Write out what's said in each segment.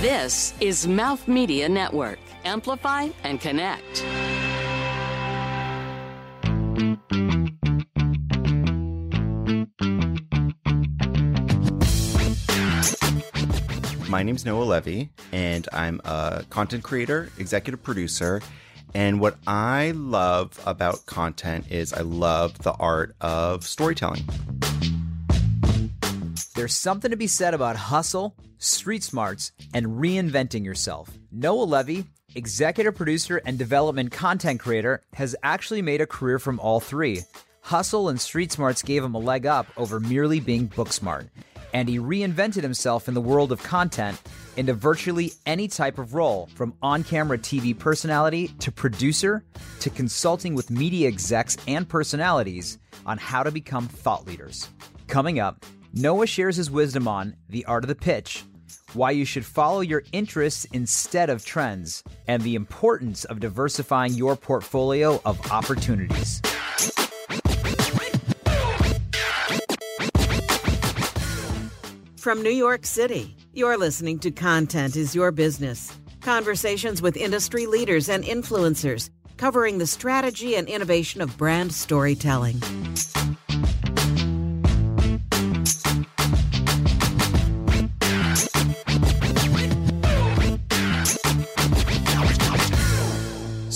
This is Mouth Media Network. Amplify and connect. My name's Noah Levy, and I'm a content creator, executive producer. And what I love about content is I love the art of storytelling. There's something to be said about hustle, street smarts, and reinventing yourself. Noah Levy, executive producer and development content creator, has actually made a career from all three. Hustle and street smarts gave him a leg up over merely being book smart, and he reinvented himself in the world of content into virtually any type of role, from on camera TV personality to producer to consulting with media execs and personalities on how to become thought leaders. Coming up, Noah shares his wisdom on the art of the pitch, why you should follow your interests instead of trends, and the importance of diversifying your portfolio of opportunities. From New York City, you're listening to Content is Your Business. Conversations with industry leaders and influencers covering the strategy and innovation of brand storytelling.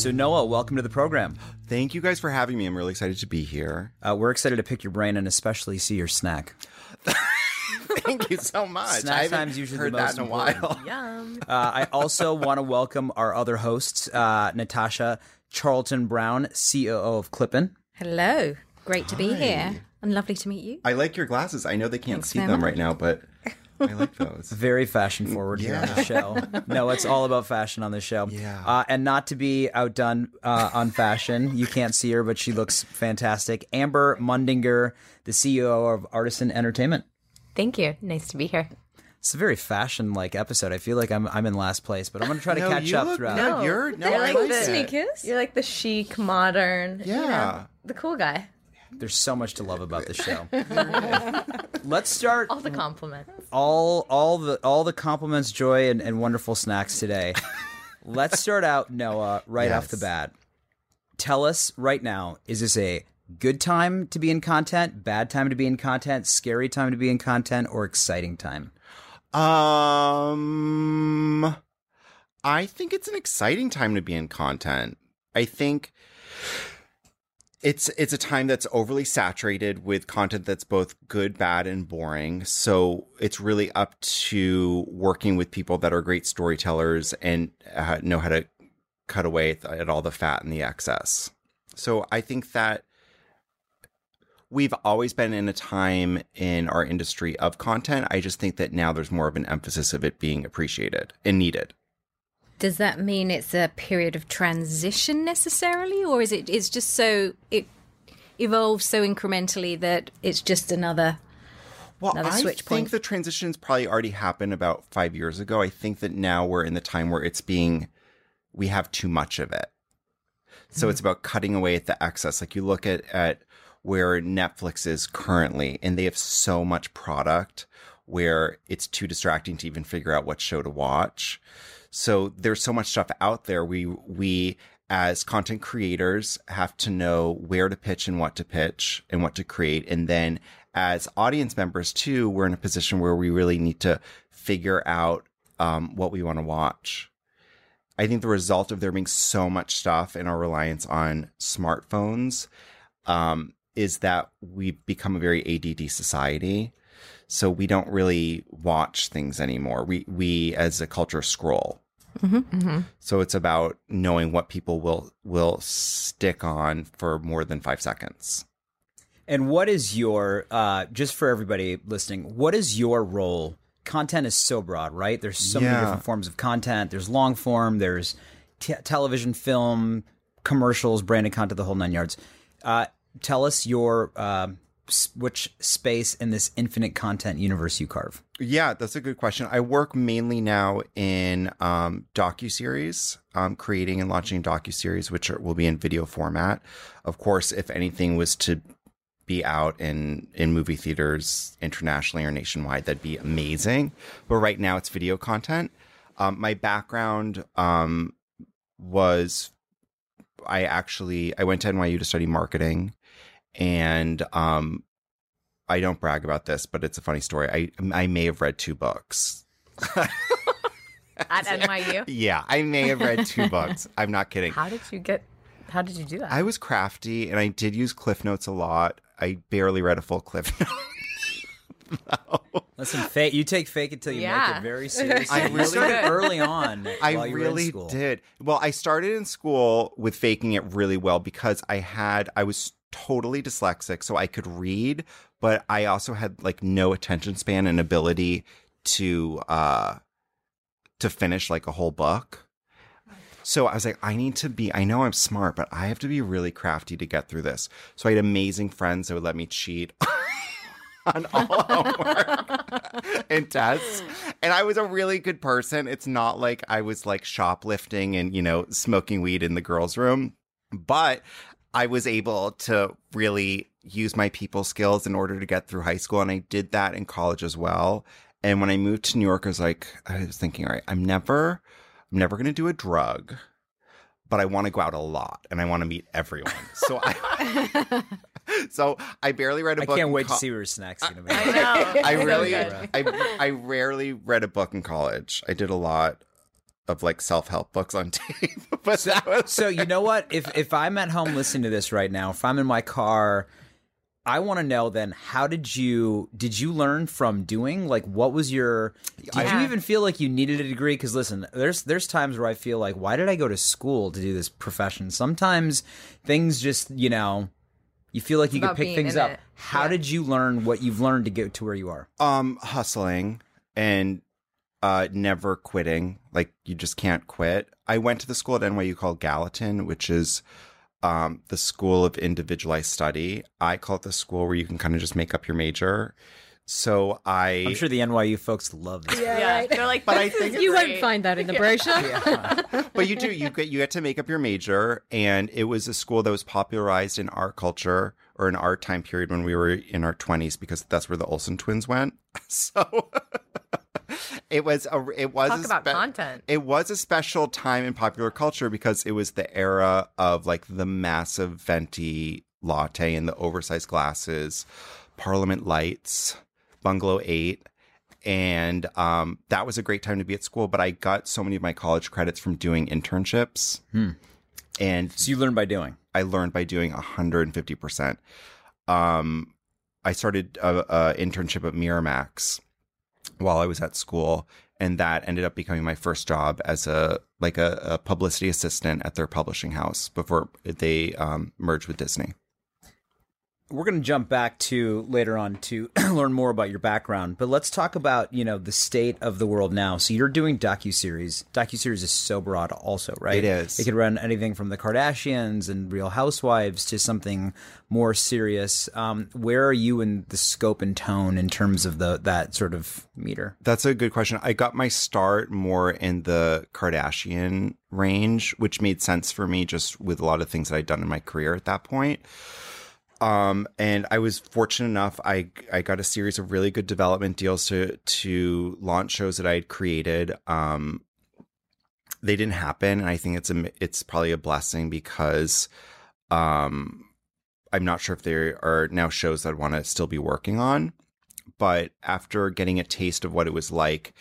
So, Noah, welcome to the program. Thank you guys for having me. I'm really excited to be here. Uh, we're excited to pick your brain and especially see your snack. Thank you so much. Snack I haven't time's usually heard the most that in a important. while. Uh, I also want to welcome our other hosts, uh, Natasha Charlton Brown, COO of Clippin. Hello. Great to be here and lovely to meet you. I like your glasses. I know they can't Thanks see them much. right now, but I like those. Very fashion forward here on the show. No, it's all about fashion on the show. Yeah. Uh, and not to be outdone uh, on fashion, you can't see her, but she looks fantastic. Amber Mundinger, the CEO of Artisan Entertainment. Thank you. Nice to be here. It's a very fashion-like episode. I feel like I'm I'm in last place, but I'm going to try to No, catch you up look- throughout. no, you're no, You're I like like the. Sneakers? You're like the chic, modern, you know, Yeah. the cool guy. There's so much to love about the show. Let's start All the compliments. all all the all the compliments, joy, and, and wonderful snacks today. Let's start out, Noah, right off the bat. Tell us right now: is this a good time to be in content, bad time to be in content, scary time to be in content, or exciting time? Um, I think it's an exciting time to be in content. I think it's it's a time that's overly saturated with content that's both good, bad, and boring. So it's really up to working with people that are great storytellers and uh, know how to cut away at, at all the fat and the excess. So I think that we've always been in a time in our industry of content. I just think that now there's more of an emphasis of it being appreciated and needed. Does that mean it's a period of transition necessarily, or is it? It's just so it evolves so incrementally that it's just another. Well, Another I think point. the transition's probably already happened about five years ago. I think that now we're in the time where it's being, we have too much of it. So it's mm-hmm. about cutting away at the excess. Like you look at, at where Netflix is currently, and they have so much product where it's too distracting to even figure out what show to watch. So there's so much stuff out there. We, we, as content creators have to know where to pitch and what to pitch and what to create. And then as audience members too, we're in a position where we really need to figure out um, what we want to watch. I think the result of there being so much stuff and our reliance on smartphones um, is that we've become a very ADD society. So we don't really watch things anymore. We we as a culture scroll. So it's about knowing what people will will stick on for more than five seconds. And what is your uh, just for everybody listening? What is your role? Content is so broad, right? There's so many different forms of content. There's long form. There's t- television, film, commercials, branded content, the whole nine yards. Uh, tell us your uh, s- which space in this infinite content universe you carve. Yeah, that's a good question. I work mainly now in um, docu series, um, creating and launching docu series, which are, will be in video format. Of course, if anything was to be out in in movie theaters internationally or nationwide, that'd be amazing. But right now, it's video content. Um, my background um, was I actually I went to NYU to study marketing, and um, I don't brag about this, but it's a funny story. I I may have read two books. At NYU. Yeah, I may have read two books. I'm not kidding. How did you get? How did you do that? I was crafty, and I did use Cliff Notes a lot. I barely read a full Cliff Note. Listen, fake. You take fake until you make it very seriously. I really started early on. I while you were in really did. Well, I started in school with faking it really well because I had I was totally dyslexic, so I could read, but I also had like no attention span and ability to uh to finish like a whole book. So I was like, I need to be, I know I'm smart, but I have to be really crafty to get through this. So I had amazing friends that would let me cheat on all homework and tests. And I was a really good person. It's not like I was like shoplifting and, you know, smoking weed in the girls' room, but I was able to really use my people skills in order to get through high school. And I did that in college as well. And when I moved to New York, I was like, I was thinking, all right, I'm never, I'm never going to do a drug, but I want to go out a lot and I want to meet everyone. So I, so I barely read a I book. can't wait co- to see where your snacks gonna be. I know. I really. I, I rarely read a book in college. I did a lot of like self help books on tape, but that was so you know what? If if I'm at home listening to this right now, if I'm in my car, I want to know then how did you did you learn from doing? Like what was your did you even feel like you needed a degree cuz listen, there's there's times where I feel like why did I go to school to do this profession? Sometimes things just, you know, you feel like you could pick things up. it. How Yeah. did you learn what you've learned to get to where you are? um hustling and uh never quitting. Like you just can't quit. I went to the school at NYU called Gallatin, which is um the school of individualized study. I call it the school where you can kind of just make up your major. So I I'm sure the NYU folks love this. Yeah, yeah. they're like, But I think is You won't find that in the brochure. but you do you get you get to make up your major and it was a school that was popularized in art culture or in art time period when we were in our 20s because that's where the Olsen twins went so it was a it was Talk a about content. it was a special time in popular culture because it was the era of like the massive venti latte and the oversized glasses parliament lights bungalow 8 and um, that was a great time to be at school. But I got so many of my college credits from doing internships, and So you learn by doing. I learned by doing 150 percent. Um, I started a, a internship at Miramax while I was at school, and that ended up becoming my first job as a like a, a publicity assistant at their publishing house before they um, merged with Disney. We're going to jump back to later on to learn more about your background, but let's talk about you know the state of the world now. So you're doing docu series. Docu series is so broad, also, right? It is. It could run anything from the Kardashians and Real Housewives to something more serious. Um, where are you in the scope and tone in terms of the that sort of meter? That's a good question. I got my start more in the Kardashian range, which made sense for me just with a lot of things that I'd done in my career at that point. Um, and I was fortunate enough. I I got a series of really good development deals to to launch shows that I had created. Um, they didn't happen, and I think it's a it's probably a blessing because, um, I'm not sure if there are now shows that I want to still be working on. But after getting a taste of what it was like,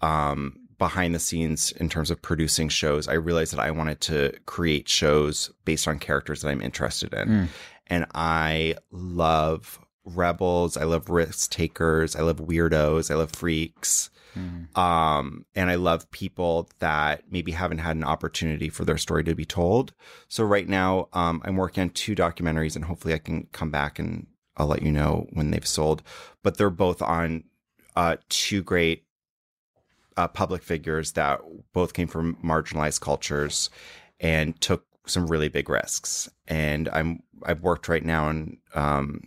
um, behind the scenes in terms of producing shows, I realized that I wanted to create shows based on characters that I'm interested in. And I love rebels, I love risk takers, I love weirdos, I love freaks. Um, and I love people that maybe haven't had an opportunity for their story to be told. So right now, um, I'm working on two documentaries and hopefully I can come back and I'll let you know when they've sold. But they're both on uh, two great uh, public figures that both came from marginalized cultures and took some really big risks. And I'm I've worked right now on um,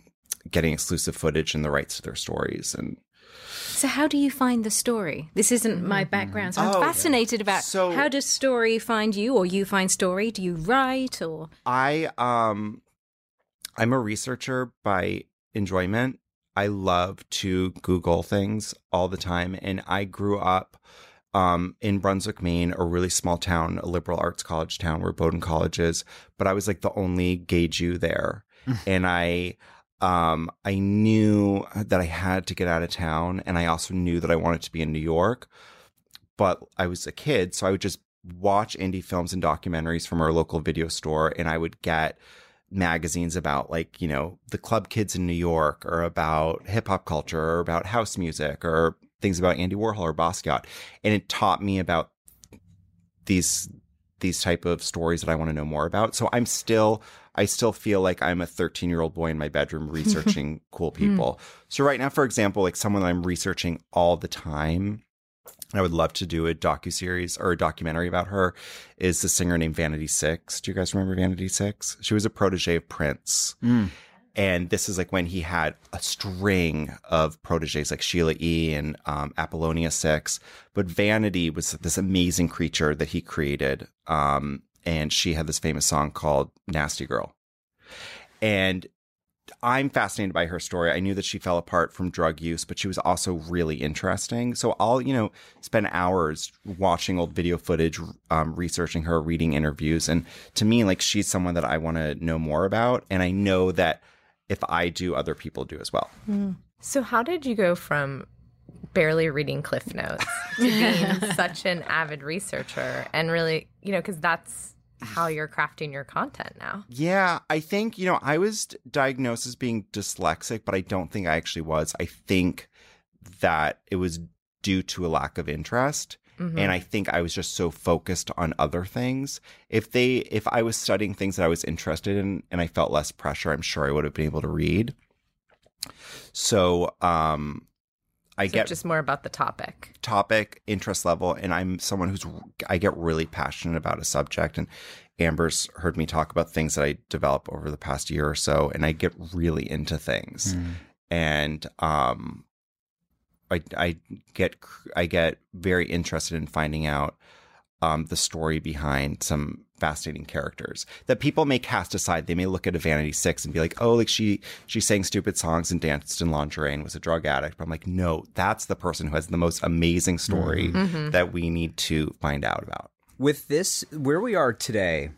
getting exclusive footage and the rights to their stories. And So how do you find the story? This isn't my background, so I'm Oh, fascinated about So- how does story find you, or you find story? Do you write, or I um I'm a researcher by enjoyment. I love to Google things all the time and I grew up um, in Brunswick, Maine, a really small town, a liberal arts college town where Bowdoin College is. But I was like the only gay Jew there, and I, um, I knew that I had to get out of town, and I also knew that I wanted to be in New York. But I was a kid, so I would just watch indie films and documentaries from our local video store, and I would get magazines about like you know the club kids in New York, or about hip hop culture, or about house music, or things about Andy Warhol or Basquiat, and it taught me about these these type of stories that I want to know more about. So I'm still I still feel like I'm a 13 year old boy in my bedroom researching cool hmm. people. So right now, for example, like someone that I'm researching all the time. I would love to do a docu series or a documentary about her. Is the singer named Vanity Six? Do you guys remember Vanity Six? She was a protege of Prince, hmm. And this is like when he had a string of proteges like Sheila E. and um, Apollonia Six. But Vanity was this amazing creature that he created, um, and she had this famous song called "Nasty Girl." And I'm fascinated by her story. I knew that she fell apart from drug use, but she was also really interesting. So I'll, you know, spend hours watching old video footage, um, researching her, reading interviews. And to me, like, she's someone that I want to know more about. And I know that if I do, other people do as well. Hmm. So, how did you go from barely reading Cliff Notes to being such an avid researcher and really, you know, because that's how you're crafting your content now? Yeah, I think, you know, I was diagnosed as being dyslexic, but I don't think I actually was. I think that it was due to a lack of interest. And I think I was just so focused on other things. If they if I was studying things that I was interested in and I felt less pressure, I'm sure I would have been able to read. So um I So get just more about the topic. topic, interest level, and I'm someone who's I get really passionate about a subject. And Amber's heard me talk about things that I develop over the past year or so, and I get really into things. And um, I I get I get very interested in finding out um the story behind some fascinating characters that people may cast aside. They may look at a Vanity Six and be like, "Oh, like she she sang stupid songs and danced in lingerie and was a drug addict." But I'm like, no, that's the person who has the most amazing story that we need to find out about. with this where we are today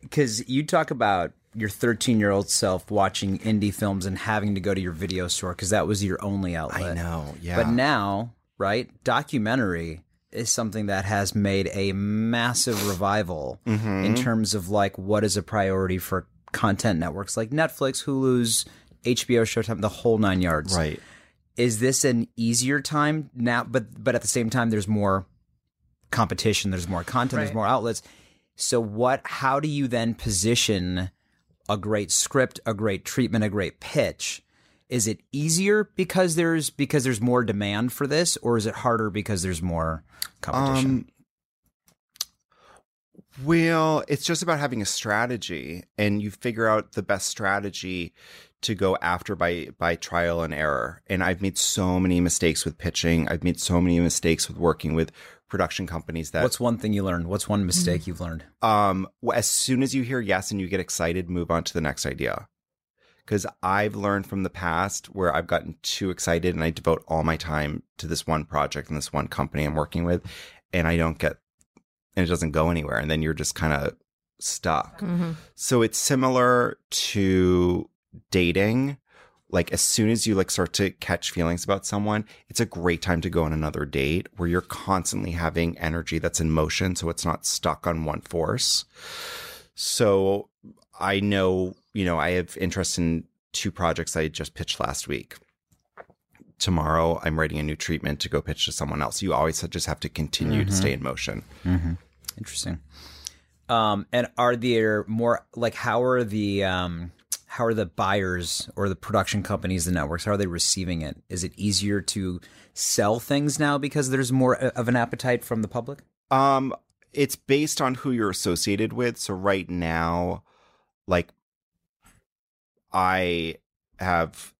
because you talk about your 13 year old self watching indie films and having to go to your video store because that was your only outlet I know, yeah. but now right documentary is something that has made a massive revival Mm-hmm. in terms of like what is a priority for content networks like netflix hulu's hbo showtime the whole nine yards right. is this an easier time now but but at the same time there's more competition there's more content there's more outlets so what how do you then position a great script a great treatment a great pitch is it easier because there's because there's more demand for this or is it harder because there's more competition Um, well, it's just about having a strategy, and you figure out the best strategy to go after by by trial and error. And I've made so many mistakes with pitching. I've made so many mistakes with working with production companies that what's one thing you learned? What's one mistake you've learned? Um w- as soon as you hear yes and you get excited move on to the next idea. Because i've learned from the past where i've gotten too excited and i devote all my time to this one project and this one company i'm working with and i don't get and it doesn't go anywhere and then you're just kind of stuck so it's similar to dating like as soon as you like start to catch feelings about someone it's a great time to go on another date where you're constantly having energy that's in motion so it's not stuck on one force. So i know you know i have interest in two projects i just pitched last week. Tomorrow i'm writing a new treatment to go pitch to someone else. You always just have to continue to stay in motion. Interesting. Um, and are there more like how are the um, how are the buyers or the production companies, the networks, how are they receiving it? Is it easier to sell things now because there's more of an appetite from the public? Um, it's based on who you're associated with. So right now, like I have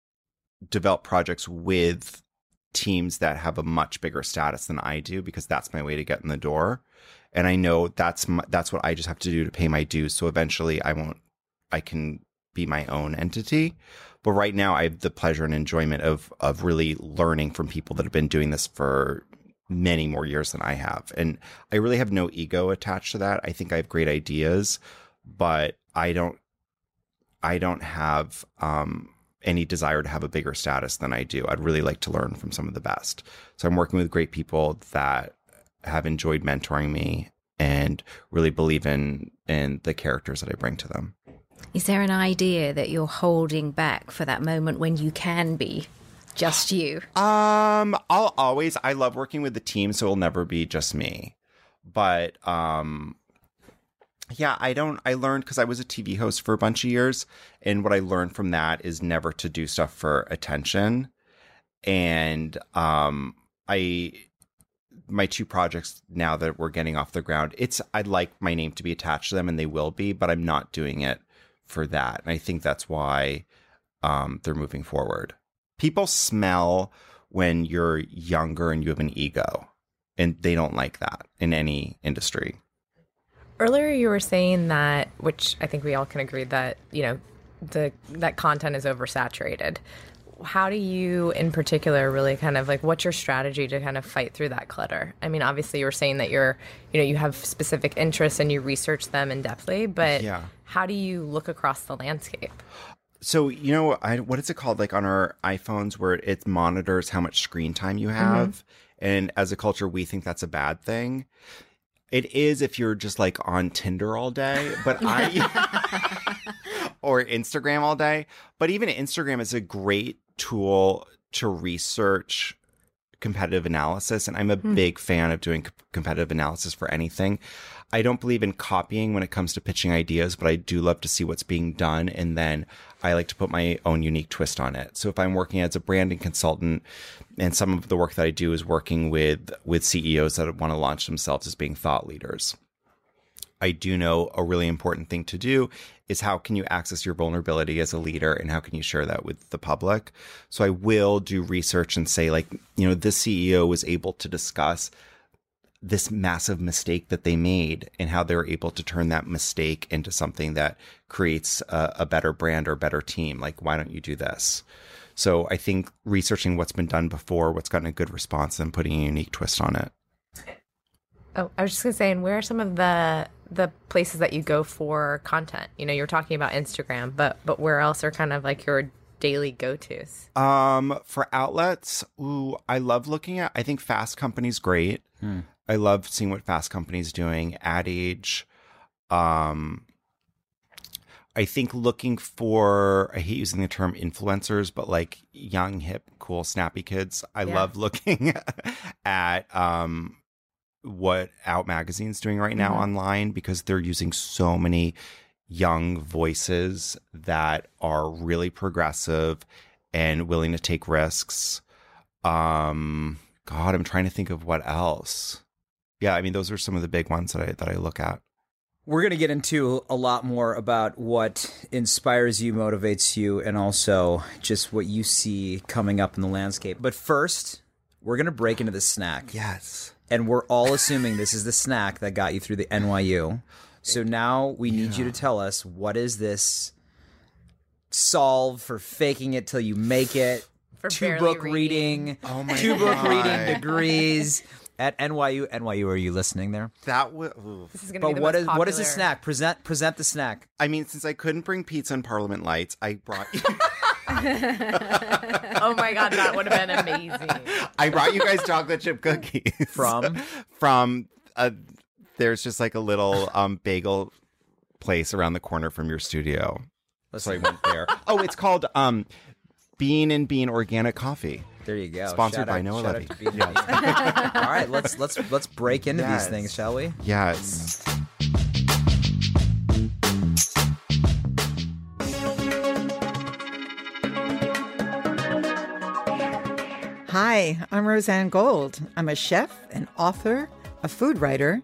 developed projects with teams that have a much bigger status than I do because that's my way to get in the door. And I know that's my, that's what I just have to do to pay my dues. So eventually I won't I can be my own entity. But right now I have the pleasure and enjoyment of of really learning from people that have been doing this for many more years than I have. And I really have no ego attached to that. I think I have great ideas, but I don't I don't have um any desire to have a bigger status than I do. I'd really like to learn from some of the best. So I'm working with great people that have enjoyed mentoring me and really believe in in the characters that I bring to them. Is there an idea that you're holding back for that moment when you can be just you? Um, I'll always I love working with the team, so it'll never be just me. But um yeah, I don't I learned cuz I was a TV host for a bunch of years and what I learned from that is never to do stuff for attention. And um I my two projects now that we're getting off the ground, it's I'd like my name to be attached to them and they will be, but I'm not doing it for that. And I think that's why um they're moving forward. People smell when you're younger and you have an ego. And they don't like that in any industry. Earlier, you were saying that, which I think we all can agree that you know, the that content is oversaturated. How do you, in particular, really kind of like what's your strategy to kind of fight through that clutter? I mean, obviously, you were saying that you're, you know, you have specific interests and you research them in depthly, but Yeah. How do you look across the landscape? So you know, I what is it called? Like on our iPhones, where it monitors how much screen time you mm-hmm. have, and as a culture, we think that's a bad thing. It is if you're just like on Tinder all day, but I or Instagram all day. But even Instagram is a great tool to research competitive analysis and I'm a hmm. big fan of doing c- competitive analysis for anything. I don't believe in copying when it comes to pitching ideas, but I do love to see what's being done and then I like to put my own unique twist on it. So if I'm working as a branding consultant and some of the work that I do is working with with CEOs that want to launch themselves as being thought leaders. I do know a really important thing to do is how can you access your vulnerability as a leader and how can you share that with the public? So I will do research and say, like, you know, this CEO was able to discuss this massive mistake that they made and how they're able to turn that mistake into something that creates a, a better brand or better team. Like, why don't you do this? So I think researching what's been done before, what's gotten a good response, and putting a unique twist on it. Oh, I was just gonna say, and where are some of the the places that you go for content? You know, you're talking about Instagram, but but where else are kind of like your daily go tos? Um, for outlets, ooh, I love looking at. I think Fast Company's great. I love seeing what Fast Company's doing. Ad Age. Um, I think looking for. I hate using the term influencers, but like young, hip, cool, snappy kids. I Yeah. love looking at um what Out Magazine's doing right now online because they're using so many young voices that are really progressive and willing to take risks. Um, God, I'm trying to think of what else. Yeah, I mean, those are some of the big ones that I that I look at. We're going to get into a lot more about what inspires you, motivates you, and also just what you see coming up in the landscape. But first, we're going to break into the snack. Yes. And we're all assuming this is the snack that got you through the NYU. So now we need you to tell us what is this solve for faking it till you make it, For two book reading. reading, Oh my two book reading degrees at NYU. NYU, are you listening there? That was. This is gonna But be the what most is what is the snack? Present present the snack. I mean, since I couldn't bring pizza and Parliament Lights, I brought. Oh my god, that would have been amazing. I brought you guys chocolate chip cookies From? from. Uh, there's just like a little um bagel place around the corner from your studio. So I went there. oh, it's called um Bean and Bean Organic Coffee. There you go. Sponsored Shout by out- Noah Levy. out to Bean and Bean. All right, let's let's let's break into Yes. these things, shall we? Yes. Hi, I'm Rozanne Gold. I'm a chef, an author, a food writer,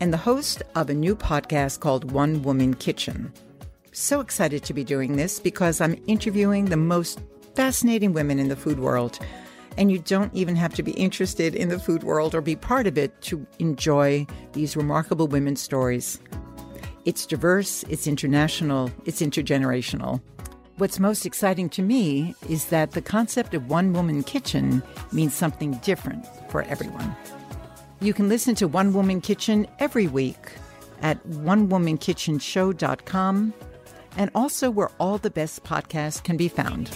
and the host of a new podcast called One Woman Kitchen. So excited to be doing this because I'm interviewing the most fascinating women in the food world. And you don't even have to be interested in the food world or be part of it to enjoy these remarkable women's stories. It's diverse, it's international, it's intergenerational. What's most exciting to me is that the concept of one woman kitchen means something different for everyone. You can listen to One Woman Kitchen every week at onewomankitchenshow.com and also where all the best podcasts can be found.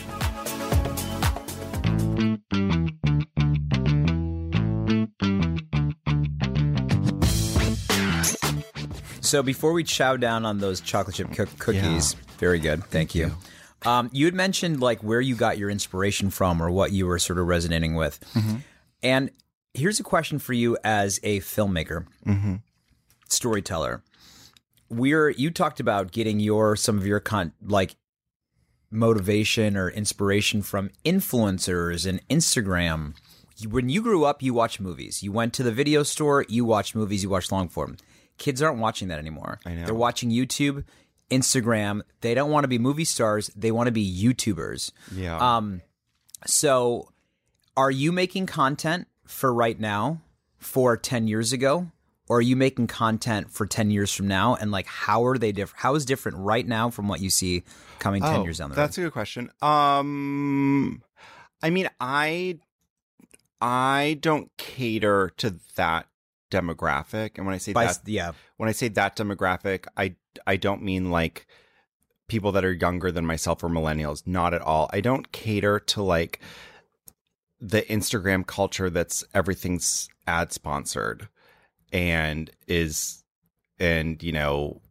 So before we chow down on those chocolate chip cook- cookies, very good, thank, you. Um, you had mentioned like where you got your inspiration from or what you were sort of resonating with. And here's a question for you as a filmmaker, storyteller. We're you talked about getting your some of your con like motivation or inspiration from influencers and Instagram. When you grew up, you watched movies. You went to the video store, you watched movies, you watched long form. Kids aren't watching that anymore. I know. They're watching YouTube, Instagram. They don't want to be movie stars, they want to be YouTubers. Yeah. Um so are you making content for right now for 10 years ago? Or are you making content for 10 years from now? And like, how are they different? How is different right now from what you see coming 10 years down the road? Oh, That's a good question. Um, I mean, I I don't cater to that demographic, and when I say By- that, yeah. when I say that demographic, I I don't mean like people that are younger than myself or millennials. Not at all. I don't cater to like the Instagram culture that's everything's ad sponsored and is and you know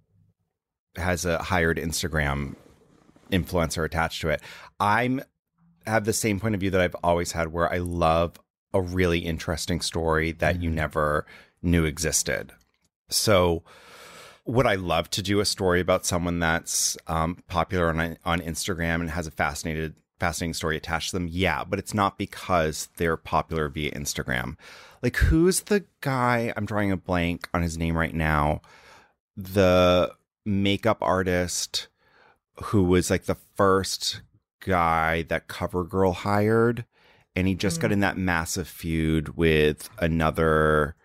has a hired Instagram influencer attached to it. I'm have the same point of view that I've always had where I love a really interesting story that you never knew existed. So would I love to do a story about someone that's um, popular on on Instagram and has a fascinated fascinating story attached to them? Yeah, but it's not because they're popular via Instagram. Like who's the guy? I'm drawing a blank on his name right now. The makeup artist who was like the first guy that CoverGirl hired, and he just got hmm. in that massive feud with another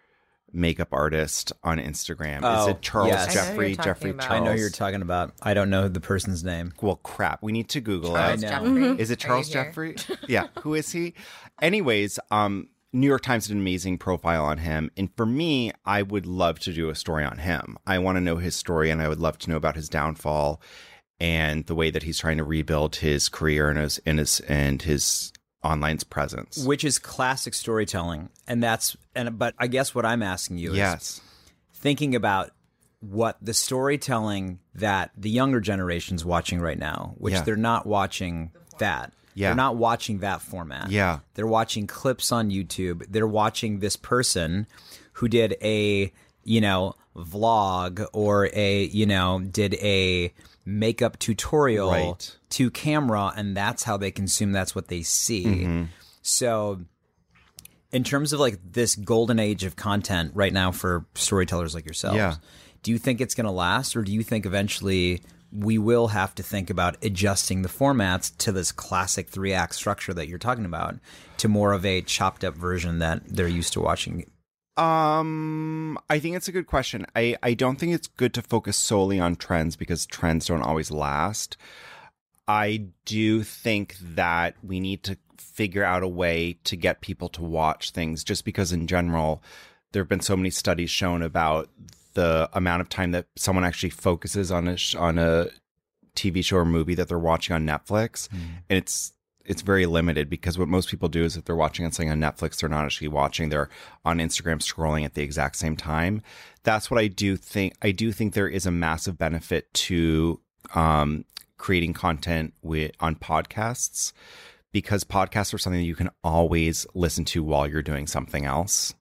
makeup artist on Instagram. Is Oh, it Charles yes. I know who Jeffrey? Jeffrey about. Charles. I know who you're talking about. I don't know the person's name. Well, crap. We need to Google Charles it. know. Jeffrey. Is it Charles? Jeffrey? yeah. Who is he? Anyways, um, New York Times did an amazing profile on him. And for me, I would love to do a story on him. I want to know his story and I would love to know about his downfall and the way that he's trying to rebuild his career and his and his and his online presence. Which is classic storytelling. And that's and but I guess what I'm asking you is thinking about what the storytelling that the younger generation's watching right now, which Yeah. they're not watching that. Yeah. They're not watching that format. Yeah. They're watching clips on YouTube. They're watching this person who did a, you know, vlog or a, you know, did a makeup tutorial Right. to camera and that's how they consume that's what they see. Mm-hmm. So in terms of like this golden age of content right now for storytellers like yourselves, Yeah. do you think it's going to last or do you think eventually we will have to think about adjusting the formats to this classic three act structure that you're talking about to more of a chopped up version that they're used to watching? Um, I think it's a good question. I, I don't think it's good to focus solely on trends because trends don't always last. I do think that we need to figure out a way to get people to watch things just because in general there have been so many studies shown about the amount of time that someone actually focuses on a sh- on a TV show or movie that they're watching on Netflix and it's it's very limited because what most people do is if they're watching on something on Netflix, they're not actually watching. They're on Instagram scrolling at the exact same time. That's what I do think. I do think there is a massive benefit to um, creating content with on podcasts because podcasts are something that you can always listen to while you're doing something else.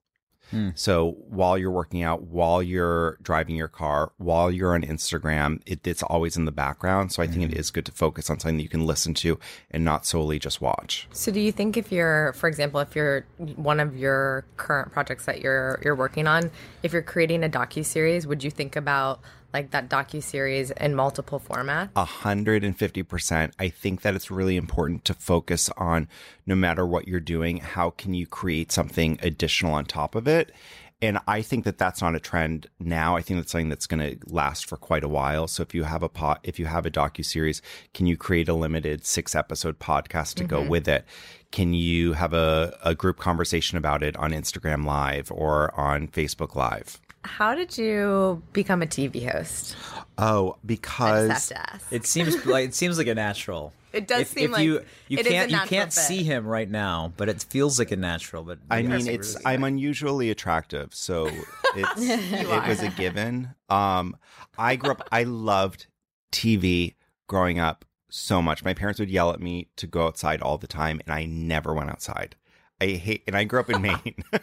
Hmm. So while you're working out, while you're driving your car, while you're on Instagram, it, it's always in the background. So I think it hmm. is good to focus on something that you can listen to and not solely just watch. So do you think if you're, for example, if you're one of your current projects that you're you're working on, if you're creating a docu series, would you think about like that docu series in multiple formats? A hundred and fifty percent. I think that it's really important to focus on no matter what you're doing, how can you create something additional on top of it? And I think that that's not a trend now. I think that's something that's going to last for quite a while. So if you have a pot, if you have a docu series, can you create a limited six episode podcast to go mm-hmm. with it? can you have a, a group conversation about it on Instagram Live or on Facebook Live? How did you become a TV host? Oh, because just have to ask. It seems like it seems like a natural. It does if, seem if like you you it is can't you can't fit. see him right now, but it feels like a natural. But I mean, it's I'm unusually attractive, so it's it was a given. Um, I grew up. I loved TV growing up so much. My parents would yell at me to go outside all the time, and I never went outside. I hate, and I grew up in Maine.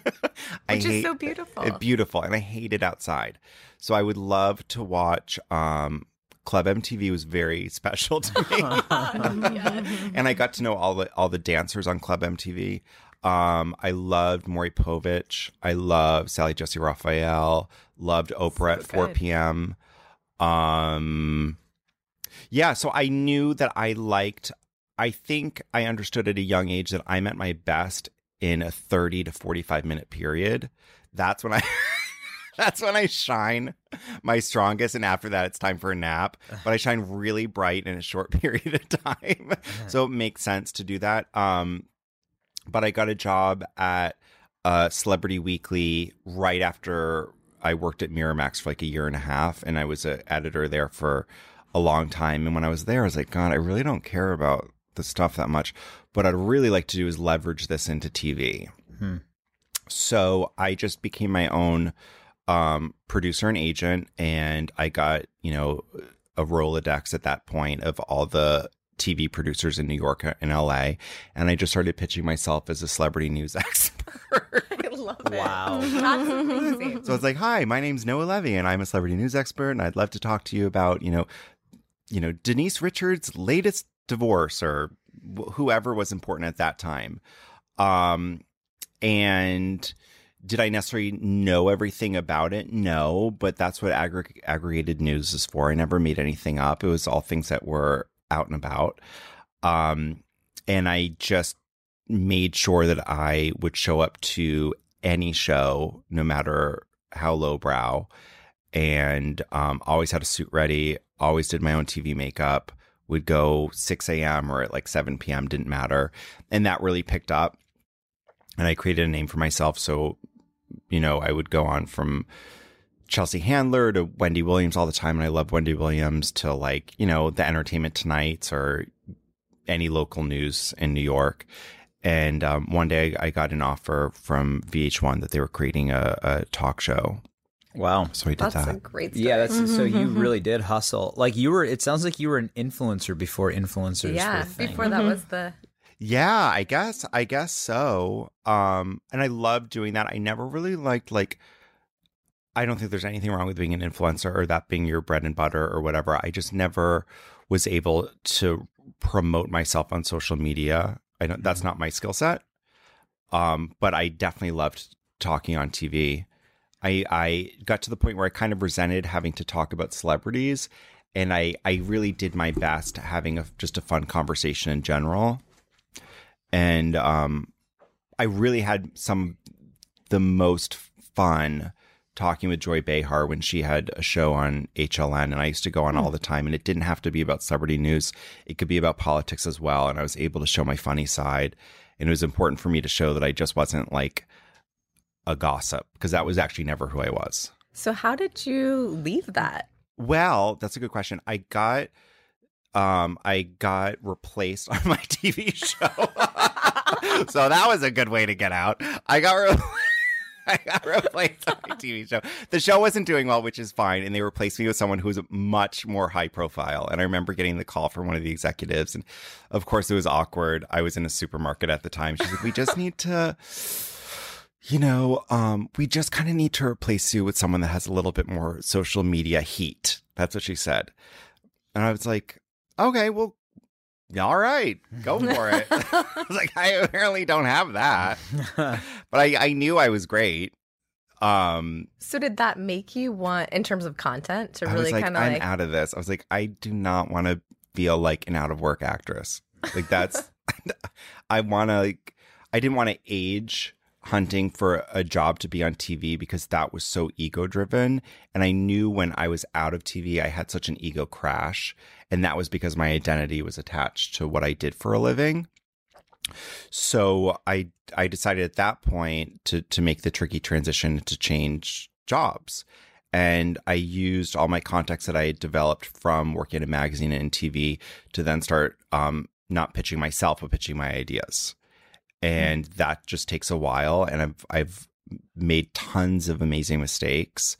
I Which is so beautiful. beautiful, and I hated outside. So I would love to watch. Um, Club MTV was very special to me, and I got to know all the all the dancers on Club MTV. Um, I loved Maury Povich. I loved Sally Jessy Raphael. Loved Oprah at 4 good. p.m. Um, yeah, so I knew that I liked. I think I understood at a young age that I'm at my best in a 30 to 45 minute period. That's when I. That's when I shine my strongest, and after that, it's time for a nap. But I shine really bright in a short period of time, so it makes sense to do that. Um, but I got a job at uh, Celebrity Weekly right after I worked at Miramax for like a year and a half, and I was an editor there for a long time. And when I was there, I was like, God, I really don't care about the stuff that much. What I'd really like to do is leverage this into TV. So I just became my own um, producer and agent, and I got you know a Rolodex at that point of all the TV producers in New York and LA, and I just started pitching myself as a celebrity news expert. I love it. Wow. That's amazing. so it's like, hi, my name's Noah Levy, and I'm a celebrity news expert, and I'd love to talk to you about you know, you know Denise Richards' latest divorce or wh- whoever was important at that time. Um, and did I necessarily know everything about it? No, but that's what aggr- aggregated news is for. I never made anything up. It was all things that were out and about. Um, and I just made sure that I would show up to any show, no matter how lowbrow, and um, always had a suit ready. Always did my own TV makeup. Would go 6 a.m. or at like 7 p.m. Didn't matter, and that really picked up. And I created a name for myself. So, you know, I would go on from Chelsea Handler to Wendy Williams all the time. And I love Wendy Williams to like, you know, the Entertainment Tonights or any local news in New York. And um, one day I got an offer from VH1 that they were creating a, a talk show. Wow. So I did That's a that. great story. Yeah, that's so you really did hustle. Like you were. It sounds like you were an influencer before influencers. were yeah. Before that was the Yeah, I guess I guess so. Um and I love doing that. I never really liked like I don't think there's anything wrong with being an influencer or that being your bread and butter or whatever. I just never was able to promote myself on social media. I don't that's not my skill set. Um but I definitely loved talking on TV. I I got to the point where I kind of resented having to talk about celebrities and I I really did my best having a just a fun conversation in general and um, I really had some the most fun talking with Joy Behar when she had a show on HLN, and I used to go on all the time. And it didn't have to be about celebrity news; it could be about politics as well. And I was able to show my funny side, and it was important for me to show that I just wasn't like a gossip because that was actually never who I was. So how did you leave that? Well, that's a good question. I got um I got replaced on my TV show. so that was a good way to get out. I got re- I got replaced on my TV show. The show wasn't doing well, which is fine, and they replaced me with someone who was much more high profile. And I remember getting the call from one of the executives, and of course it was awkward. I was in a supermarket at the time. She's like, "We just need to." You know, um, we just kind of need to replace you with someone that has a little bit more social media heat. That's what she said. And I was like, okay, well, all right, go for it. I was like, I apparently don't have that. but I, I knew I was great. Um, So did that make you want, in terms of content, to I really like, kind of I'm like, out of this. I was like, I do not want to feel like an out of work actress. Like that's, I want to like, I didn't want to age hunting for a job to be on TV because that was so ego driven. And I knew when I was out of TV, I had such an ego crash. And that was because my identity was attached to what I did for a living. So I I decided at that point to to make the tricky transition to change jobs. And I used all my contacts that I had developed from working at a magazine and TV to then start um, not pitching myself, but pitching my ideas. And that just takes a while. And I've I've made tons of amazing mistakes,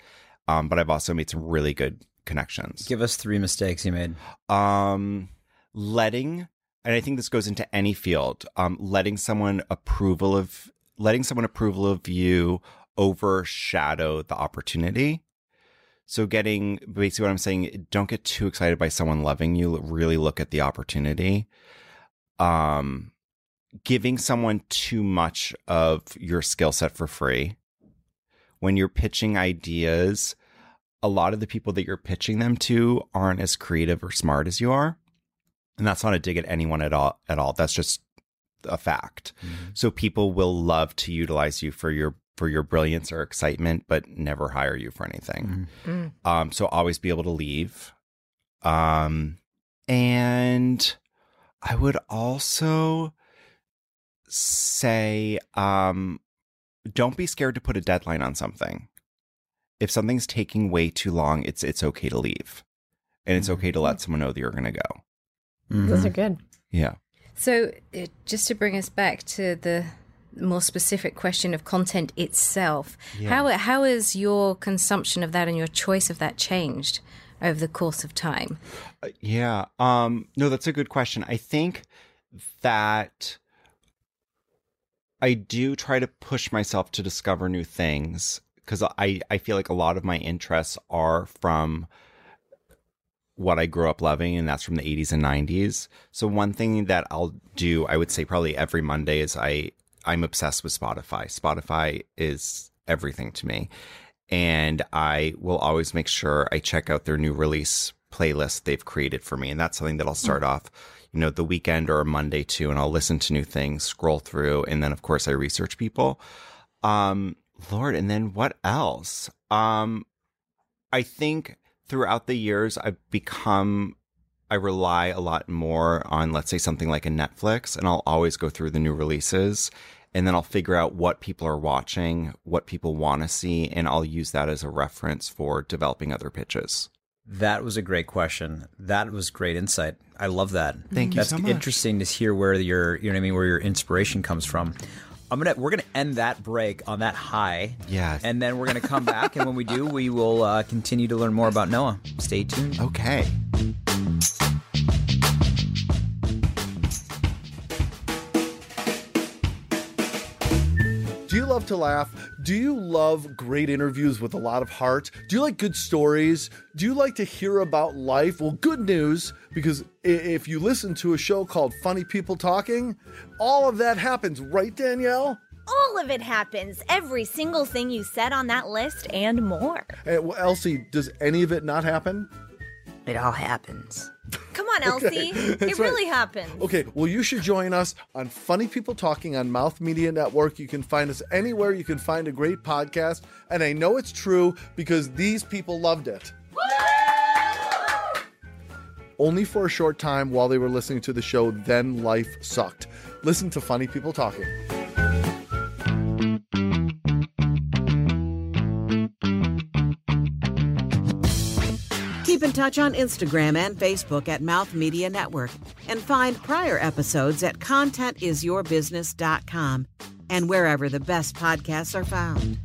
um, but I've also made some really good connections. Give us three mistakes you made. Um, letting, and I think this goes into any field, um, letting someone approval of letting someone approval of you overshadow the opportunity. So getting basically what I'm saying, don't get too excited by someone loving you. Really look at the opportunity. Um, giving someone too much of your skill set for free. When you're pitching ideas, a lot of the people that you're pitching them to aren't as creative or smart as you are. And that's not a dig at anyone at all at all. That's just a fact. Mm-hmm. So people will love to utilize you for your for your brilliance or excitement, but never hire you for anything. Mm-hmm. Um, so always be able to leave. Um, and I would also say, um, don't be scared to put a deadline on something. If something's taking way too long, it's it's okay to leave, and it's okay to let someone know that you're going to go. Mm-hmm. Those are good. Yeah. So, uh, just to bring us back to the more specific question of content itself, yeah. how how has your consumption of that and your choice of that changed over the course of time? Uh, yeah. Um, no, that's a good question. I think that I do try to push myself to discover new things because I, I feel like a lot of my interests are from what I grew up loving, and that's from the 80s and 90s. So one thing that I'll do, I would say probably every Monday, is I I'm obsessed with Spotify. Spotify is everything to me, and I will always make sure I check out their new release playlist they've created for me, and that's something that I'll start mm. off you know, the weekend or a Monday too, and I'll listen to new things, scroll through, and then of course I research people. Um, Lord, and then what else? Um, I think throughout the years I've become I rely a lot more on, let's say, something like a Netflix, and I'll always go through the new releases and then I'll figure out what people are watching, what people want to see, and I'll use that as a reference for developing other pitches. That was a great question. That was great insight. I love that. Thank you That's so much. interesting to hear where your, you know what I mean, where your inspiration comes from. I'm gonna we're gonna end that break on that high. Yeah. And then we're gonna come back, and when we do, we will uh, continue to learn more about Noah. Stay tuned. Okay. Do you love to laugh? Do you love great interviews with a lot of heart? Do you like good stories? Do you like to hear about life? Well, good news, because if you listen to a show called Funny People Talking, all of that happens, right, Danielle? All of it happens. Every single thing you said on that list and more. Hey, well, Elsie, does any of it not happen? It all happens. Come on, Elsie. It right. really happens. Okay, well, you should join us on Funny People Talking on Mouth Media Network. You can find us anywhere you can find a great podcast. And I know it's true because these people loved it. Only for a short time while they were listening to the show, then life sucked. Listen to Funny People Talking. Keep in touch on Instagram and Facebook at Mouth Media Network and find prior episodes at contentisyourbusiness.com and wherever the best podcasts are found.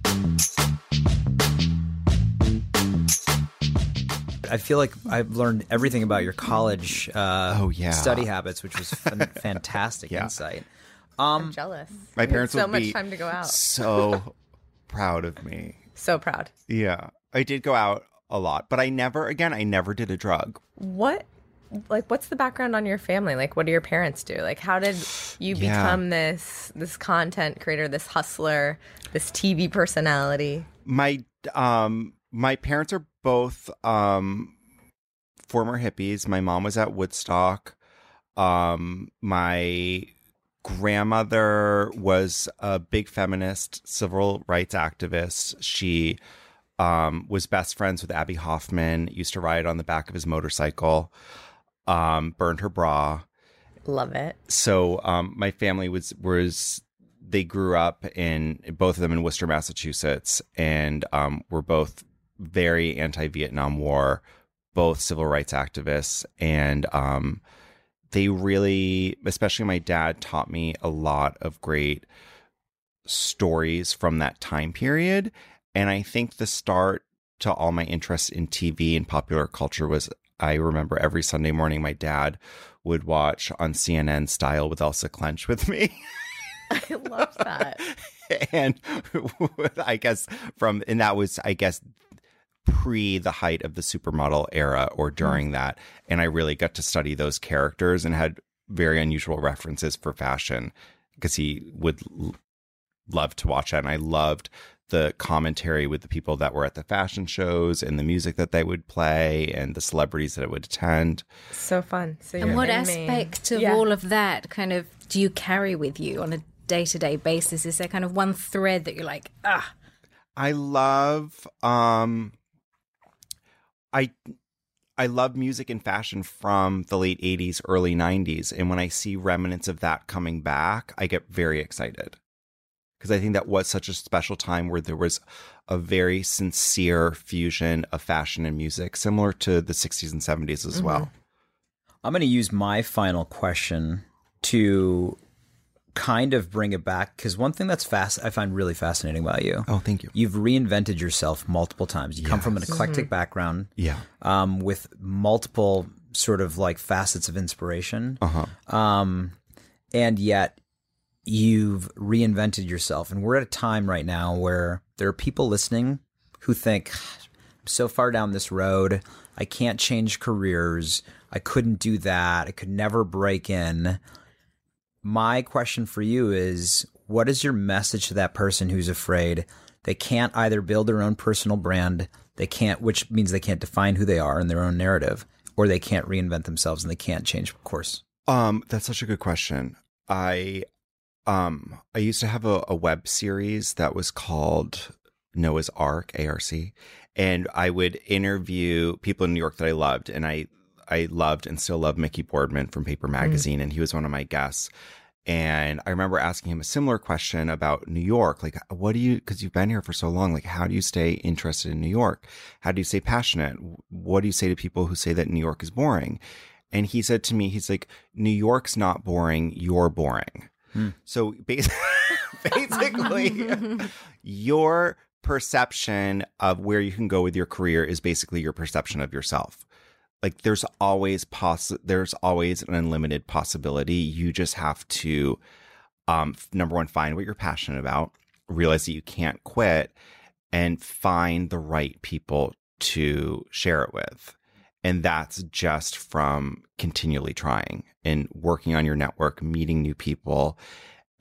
I feel like I've learned everything about your college uh, oh, yeah. study habits, which was fantastic yeah. insight. Um, I'm jealous. My parents so would much be time to go out. So proud of me. So proud. Yeah, I did go out a lot, but I never, again, I never did a drug. What? Like, what's the background on your family? Like, what do your parents do? Like, how did you yeah. become this this content creator, this hustler, this TV personality? My um, my parents are both um, former hippies. My mom was at Woodstock. Um, my grandmother was a big feminist civil rights activist. She um, was best friends with Abbie Hoffman, used to ride on the back of his motorcycle, um, burned her bra. Love it. So um, my family was was they grew up in both of them in Worcester, Massachusetts, and um, were both very anti-Vietnam War, both civil rights activists, and um, they really, especially my dad, taught me a lot of great stories from that time period. And I think the start to all my interest in TV and popular culture was I remember every Sunday morning my dad would watch on CNN Style with Elsa Klensch with me. I love that. and I guess from, and that was, I guess, pre the height of the supermodel era or mm. during that. And I really got to study those characters and had very unusual references for fashion because he would l- love to watch that. And I loved the commentary with the people that were at the fashion shows and the music that they would play and the celebrities that it would attend. So fun. So And you're what aspect of Yeah. all of that kind of do you carry with you on a day to day basis? Is there kind of one thread that you're like, ah, I love um I I love music and fashion from the late 80s, early 90s, and when I see remnants of that coming back, I get very excited. Because I think that was such a special time where there was a very sincere fusion of fashion and music, similar to the 60s and 70s as well. I'm going to use my final question to kind of bring it back because one thing that's fast I find really fascinating about you. Oh, thank you. You've reinvented yourself multiple times. You come from an eclectic background, Yeah. um, with multiple sort of like facets of inspiration, Uh-huh. um, and yet you've reinvented yourself. And we're at a time right now where there are people listening who think, I'm so far down this road, I can't change careers. I couldn't do that. I could never break in. My question for you is what is your message to that person who's afraid they can't either build their own personal brand, they can't, which means they can't define who they are in their own narrative, or they can't reinvent themselves and they can't change course? Um, that's such a good question. I um I used to have a, a web series that was called Noah's Ark, ARC, and I would interview people in New York that I loved, and I I loved and still love Mickey Boardman from Paper Magazine, and he was one of my guests. And I remember asking him a similar question about New York. Like, what do you, because you've been here for so long, like, how do you stay interested in New York? How do you stay passionate? What do you say to people who say that New York is boring? And he said to me, he's like, New York's not boring, you're boring. So bas- basically, your perception of where you can go with your career is basically your perception of yourself. Like there's always poss there's always an unlimited possibility. You just have to um number one find what you're passionate about, realize that you can't quit and find the right people to share it with. And that's just from continually trying and working on your network, meeting new people.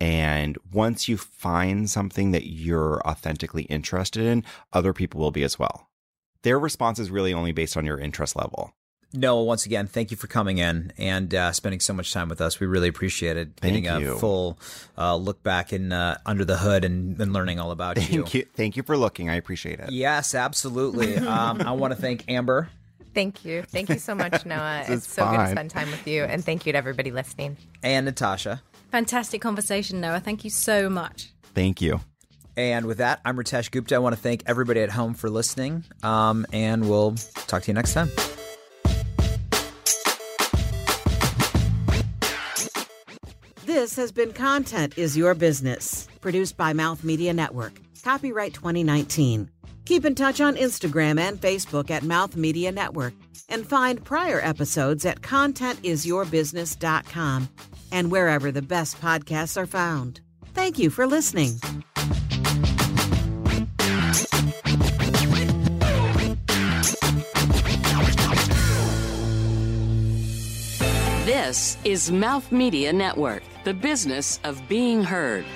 And once you find something that you're authentically interested in, other people will be as well. Their response is really only based on your interest level. Noah, once again, thank you for coming in and uh, spending so much time with us. We really appreciate it. Thank Getting a you. full uh, look back and uh, under the hood and, and learning all about you. Thank you. Thank you for looking. I appreciate it. Yes, absolutely. um, I want to thank Amber. Thank you. Thank you so much, Noah. It's so good to spend time with you. And thank you to everybody listening. and Natasha. fantastic conversation, Noah. Thank you so much. Thank you. And with that, I'm Ritesh Gupta. I want to thank everybody at home for listening. Um, and we'll talk to you next time. This has been Content is Your Business, produced by Mouth Media Network. Copyright 2019. Keep in touch on Instagram and Facebook at Mouth Media Network and find prior episodes at contentisyourbusiness.com and wherever the best podcasts are found. Thank you for listening. This is Mouth Media Network, the business of being heard.